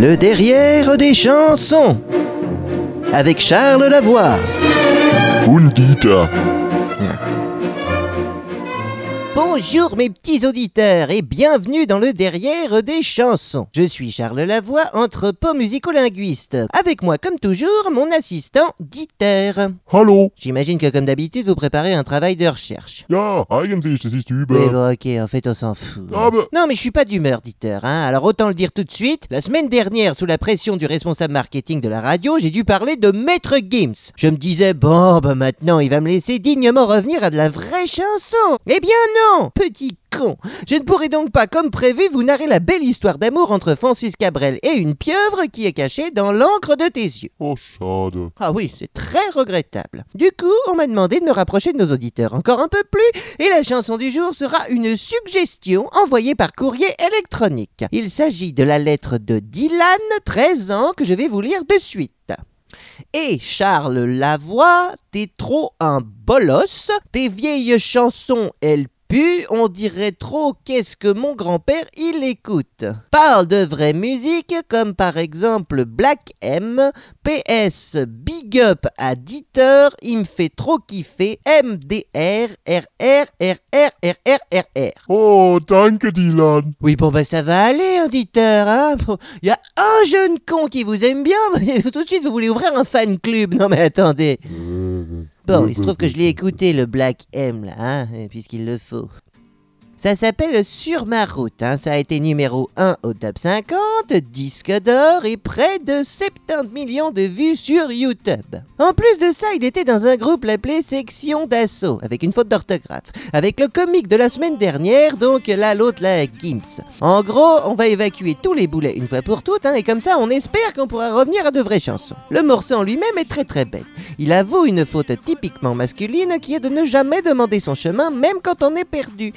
Le derrière des chansons. Avec Charles Lavoie. Undita. Bonjour mes petits auditeurs et bienvenue dans le derrière des chansons. Je suis Charles Lavoie, entrepôt musicolinguiste. Avec moi comme toujours mon assistant Dieter. Hallo. J'imagine que comme d'habitude vous préparez un travail de recherche. Ja, eigentlich, das ist über. bon ok, en fait on s'en fout. Aber, Non mais je suis pas d'humeur Dieter, hein. alors autant le dire tout de suite. La semaine dernière, sous la pression du responsable marketing de la radio, j'ai dû parler de Maître Gims. Je me disais, bon bah maintenant il va me laisser dignement revenir à de la vraie chanson. Eh bien non, petit con. Je ne pourrai donc pas, comme prévu, vous narrer la belle histoire d'amour entre Francis Cabrel et une pieuvre qui est cachée dans l'encre de tes yeux. oh, schade. Ah oui, c'est très regrettable. Du coup, on m'a demandé de me rapprocher de nos auditeurs encore un peu plus, et la chanson du jour sera une suggestion envoyée par courrier électronique. Il s'agit de la lettre de Dylan, 13 ans, que je vais vous lire de suite. Et Charles Lavoie, t'es trop un bolos, tes vieilles chansons, elles puent, on dirait trop qu'est-ce que mon grand-père il écoute. Parle de vraie musique, comme par exemple Black M, PS Big Up à Dieter, il me fait trop kiffer, MDR, RR, RR, RR, RR. Oh, danke, Dylan. Oui, bon, bah ça va aller, un Dieter, hein. Il y a un jeune con qui vous aime bien, mais tout de suite vous voulez ouvrir un fan club. Non, mais attendez. Bon, il se trouve que je l'ai écouté, le Black M, là, hein, puisqu'il le faut. Ça s'appelle Sur ma route, hein. ça a été numéro 1 au top 50, disque d'or et près de 70 millions de vues sur YouTube. En plus de ça, il était dans un groupe appelé Section d'Assaut, avec une faute d'orthographe, avec le comique de la semaine dernière, donc là l'autre là, Gims. En gros, on va évacuer tous les boulets une fois pour toutes, hein, et comme ça on espère qu'on pourra revenir à de vraies chansons. Le morceau en lui-même est très très belle. Il avoue une faute typiquement masculine qui est de ne jamais demander son chemin, même quand on est perdu.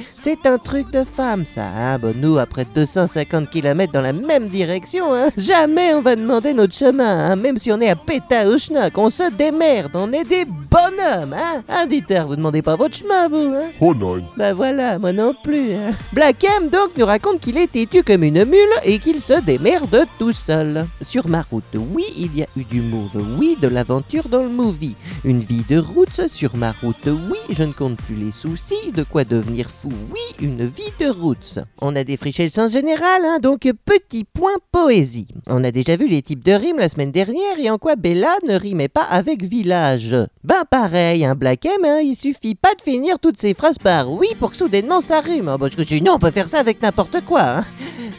Truc de femme, ça. Hein bon, nous, après 250 km dans la même direction, hein, jamais on va demander notre chemin, hein, même si on est à péta ou schnock. On se démerde, on est des bonhommes, hein. Hein, Dieter, vous demandez pas votre chemin, vous, hein. Oh nein. Bah voilà, moi non plus. hein. Black M donc nous raconte qu'il est têtu comme une mule et qu'il se démerde tout seul. Sur ma route, oui, il y a eu du move, oui, de l'aventure dans le movie. Une vie de route sur ma route, oui, je ne compte plus les soucis, de quoi devenir fou, oui, une vie de route. On a défriché le sens général, hein, donc petit point poésie. On a déjà vu les types de rimes la semaine dernière et en quoi Bella ne rimait pas avec village. Ben pareil, un Black M, hein, il suffit pas de finir toutes ces phrases par oui pour que soudainement ça rime. Parce que sinon on peut faire ça avec n'importe quoi. Hein.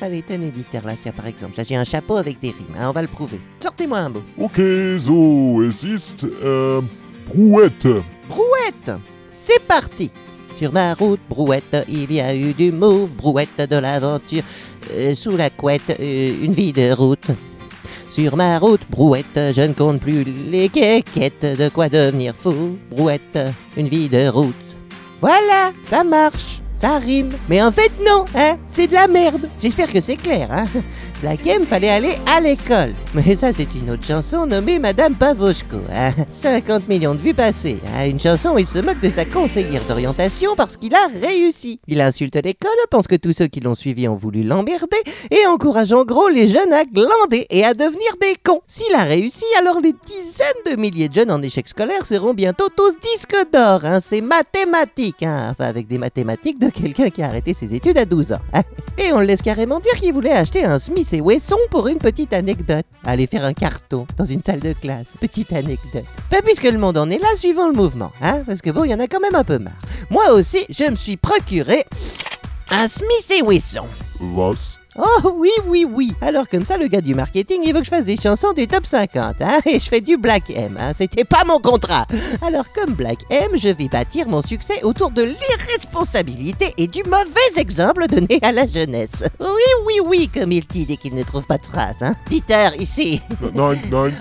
Allez, t'es un éditeur là, tiens par exemple. Là j'ai un chapeau avec des rimes, hein, on va le prouver. Sortez-moi un mot. So, es ist, äh, Brouette. Brouette C'est parti Sur ma route, brouette, il y a eu du move, brouette de l'aventure. Euh, sous la couette, euh, une vie de route. Sur ma route, brouette, je ne compte plus les quéquettes, de quoi devenir fou. Brouette, une vie de route. Voilà, ça marche, ça rime. Mais en fait non, hein, c'est de la merde. J'espère que c'est clair, hein. M fallait aller à l'école. Mais ça, c'est une autre chanson nommée Madame Pavoshko. Hein. 50 millions de vues passées. hein. Une chanson où il se moque de sa conseillère d'orientation parce qu'il a réussi. Il insulte l'école, pense que tous ceux qui l'ont suivi ont voulu l'emmerder et encourage en gros les jeunes à glander et à devenir des cons. S'il a réussi, alors des dizaines de milliers de jeunes en échec scolaire seront bientôt tous disques d'or. Hein. C'est mathématique. Hein. Enfin, avec des mathématiques de quelqu'un qui a arrêté ses études à 12 ans. hein. Et on le laisse carrément dire qu'il voulait acheter un Smith Wesson pour une petite anecdote. Aller faire un carton dans une salle de classe. Petite anecdote. Pas puisque le monde en est là, suivant le mouvement. Hein Parce que bon, il y en a quand même un peu marre. Moi aussi, je me suis procuré un Smith et Wesson. Was? Oh oui, oui, oui. Alors comme ça, le gars du marketing, il veut que je fasse des chansons du top 50, hein, et je fais du Black M, hein. C'était pas mon contrat. Alors comme Black M, je vais bâtir mon succès autour de l'irresponsabilité et du mauvais exemple donné à la jeunesse. Oui, oui, oui, comme il dit dès qu'il ne trouve pas de phrase, hein. Dieter, ici.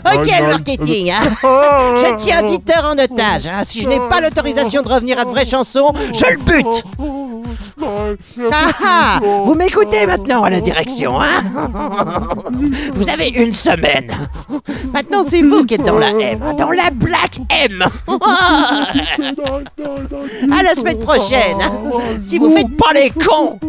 Ok, le marketing, hein. Ah, Je tiens Dieter en otage, hein. Si je n'ai pas l'autorisation de revenir à de vraies chansons, je le bute. Ah ah Vous m'écoutez maintenant à la direction, hein Vous avez une semaine. Maintenant, c'est vous qui êtes dans la M, dans la Black M. À la semaine prochaine. Si vous faites pas les cons.